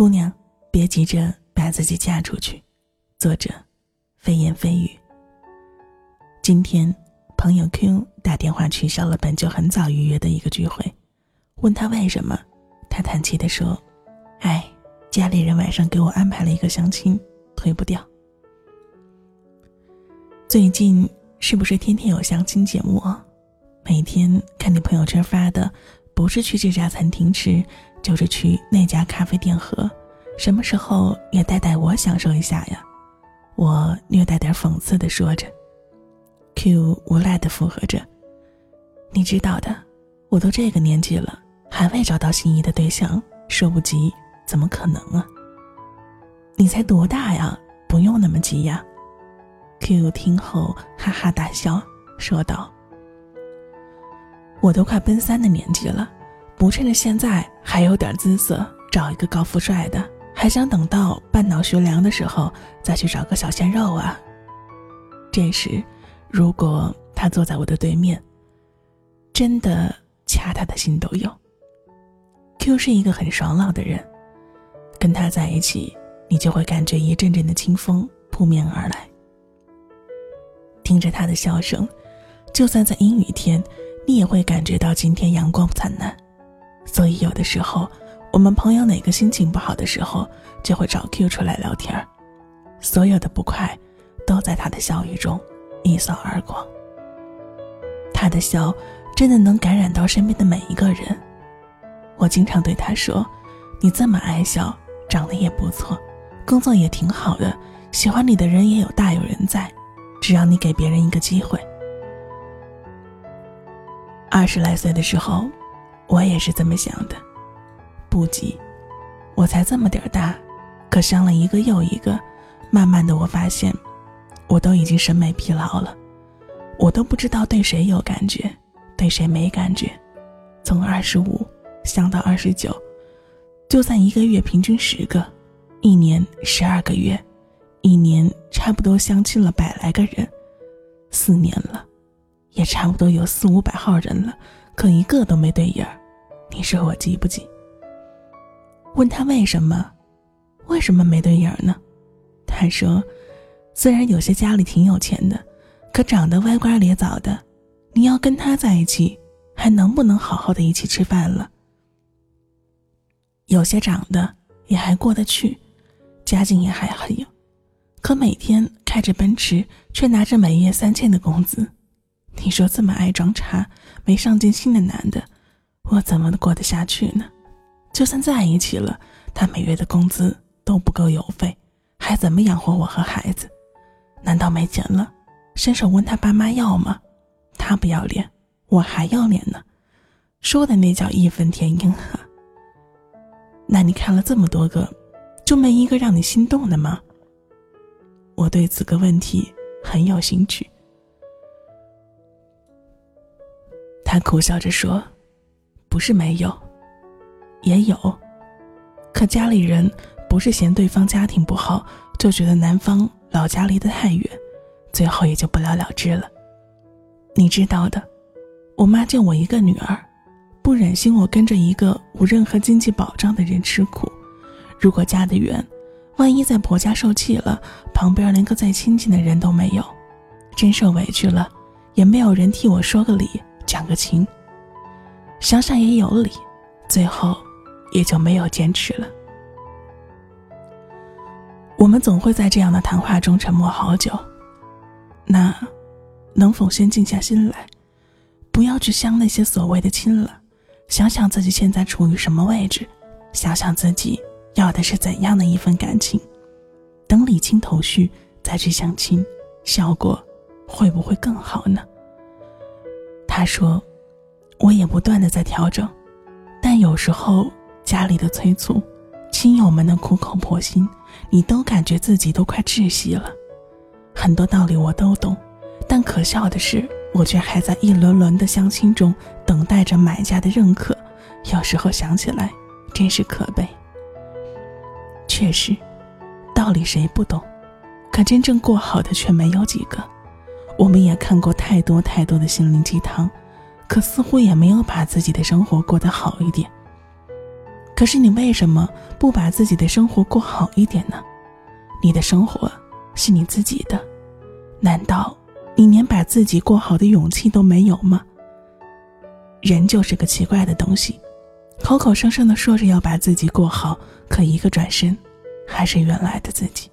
姑娘，别急着把自己嫁出去。作者：飞言飞语。今天，朋友 Q 打电话取消了本就很早预约的一个聚会，问他为什么，他叹气的说：“哎，家里人晚上给我安排了一个相亲，推不掉。”最近是不是天天有相亲节目啊？每天看你朋友圈发的，不是去这家餐厅吃，就是去那家咖啡店喝，什么时候也带带我享受一下呀？我略带点讽刺的说着，Q 无奈的附和着：“你知道的，我都这个年纪了，还未找到心仪的对象，说不急怎么可能啊？你才多大呀？不用那么急呀。” Q 听后哈哈大笑，说道：“我都快奔三的年纪了，不趁着现在还有点姿色，找一个高富帅的，还想等到半脑学凉的时候再去找个小鲜肉啊？”这时，如果他坐在我的对面，真的掐他的心都有。Q 是一个很爽朗的人，跟他在一起，你就会感觉一阵阵的清风扑面而来。听着他的笑声，就算在阴雨天，你也会感觉到今天阳光灿烂。所以有的时候，我们朋友哪个心情不好的时候，就会找 Q 出来聊天所有的不快，都在他的笑语中一扫而光。他的笑，真的能感染到身边的每一个人。我经常对他说：“你这么爱笑，长得也不错，工作也挺好的，喜欢你的人也有大有人在。”只要你给别人一个机会。二十来岁的时候，我也是这么想的。不急，我才这么点儿大，可伤了一个又一个。慢慢的，我发现，我都已经审美疲劳了，我都不知道对谁有感觉，对谁没感觉。从二十五想到二十九，就算一个月平均十个，一年十二个月。一年差不多相亲了百来个人，四年了，也差不多有四五百号人了，可一个都没对眼儿。你说我急不急？问他为什么，为什么没对眼呢？他说，虽然有些家里挺有钱的，可长得歪瓜裂枣的，你要跟他在一起，还能不能好好的一起吃饭了？有些长得也还过得去，家境也还很有。可每天开着奔驰，却拿着每月三千的工资，你说这么爱装叉、没上进心的男的，我怎么过得下去呢？就算在一起了，他每月的工资都不够邮费，还怎么养活我和孩子？难道没钱了，伸手问他爸妈要吗？他不要脸，我还要脸呢，说的那叫义愤填膺啊！那你看了这么多个，就没一个让你心动的吗？我对此个问题很有兴趣。他苦笑着说：“不是没有，也有，可家里人不是嫌对方家庭不好，就觉得男方老家离得太远，最后也就不了了之了。你知道的，我妈就我一个女儿，不忍心我跟着一个无任何经济保障的人吃苦，如果嫁得远。”万一在婆家受气了，旁边连个再亲近的人都没有，真受委屈了，也没有人替我说个理、讲个情。想想也有理，最后也就没有坚持了。我们总会在这样的谈话中沉默好久。那，能否先静下心来，不要去相那些所谓的亲了，想想自己现在处于什么位置，想想自己。要的是怎样的一份感情？等理清头绪再去相亲，效果会不会更好呢？他说：“我也不断的在调整，但有时候家里的催促，亲友们的苦口婆心，你都感觉自己都快窒息了。很多道理我都懂，但可笑的是，我却还在一轮轮的相亲中等待着买家的认可。有时候想起来，真是可悲。”确实，道理谁不懂？可真正过好的却没有几个。我们也看过太多太多的心灵鸡汤，可似乎也没有把自己的生活过得好一点。可是你为什么不把自己的生活过好一点呢？你的生活是你自己的，难道你连把自己过好的勇气都没有吗？人就是个奇怪的东西，口口声声的说着要把自己过好，可一个转身，还是原来的自己。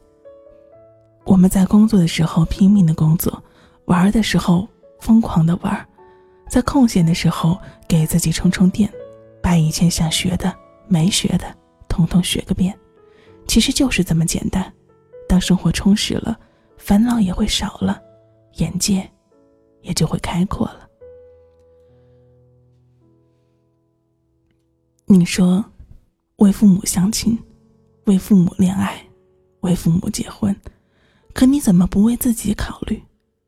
我们在工作的时候拼命的工作，玩的时候疯狂的玩，在空闲的时候给自己充充电，把以前想学的。没学的，统统学个遍，其实就是这么简单。当生活充实了，烦恼也会少了，眼界也就会开阔了。你说，为父母相亲，为父母恋爱，为父母结婚，可你怎么不为自己考虑，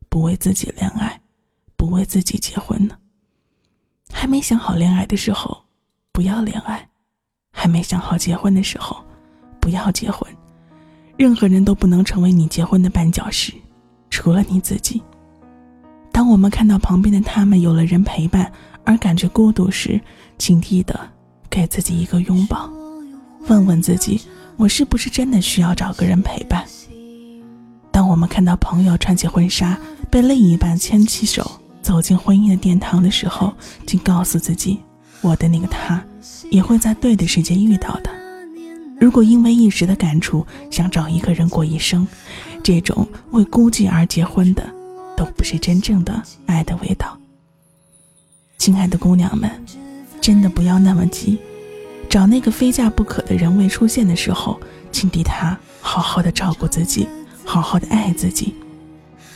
不为自己恋爱，不为自己结婚呢？还没想好恋爱的时候，不要恋爱。还没想好结婚的时候，不要结婚。任何人都不能成为你结婚的绊脚石，除了你自己。当我们看到旁边的他们有了人陪伴而感觉孤独时，请记得给自己一个拥抱，问问自己：我是不是真的需要找个人陪伴？当我们看到朋友穿起婚纱，被另一半牵起手走进婚姻的殿堂的时候，请告诉自己：我的那个他。也会在对的时间遇到的。如果因为一时的感触想找一个人过一生，这种为孤寂而结婚的，都不是真正的爱的味道。亲爱的姑娘们，真的不要那么急，找那个非嫁不可的人未出现的时候，请替他好好的照顾自己，好好的爱自己。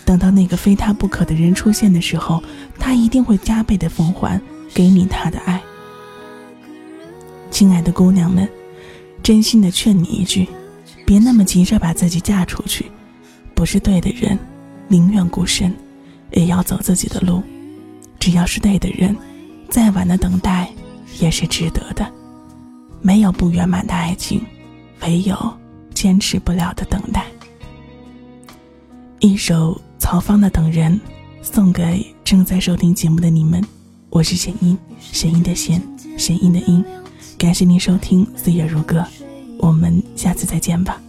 等到那个非他不可的人出现的时候，他一定会加倍的奉还给你他的爱。亲爱的姑娘们，真心的劝你一句，别那么急着把自己嫁出去。不是对的人，宁愿孤身，也要走自己的路。只要是对的人，再晚的等待也是值得的。没有不圆满的爱情，唯有坚持不了的等待。一首曹芳的《等人》，送给正在收听节目的你们。我是弦音，弦音的弦，弦音的音。感谢您收听《岁月如歌》，我们下次再见吧。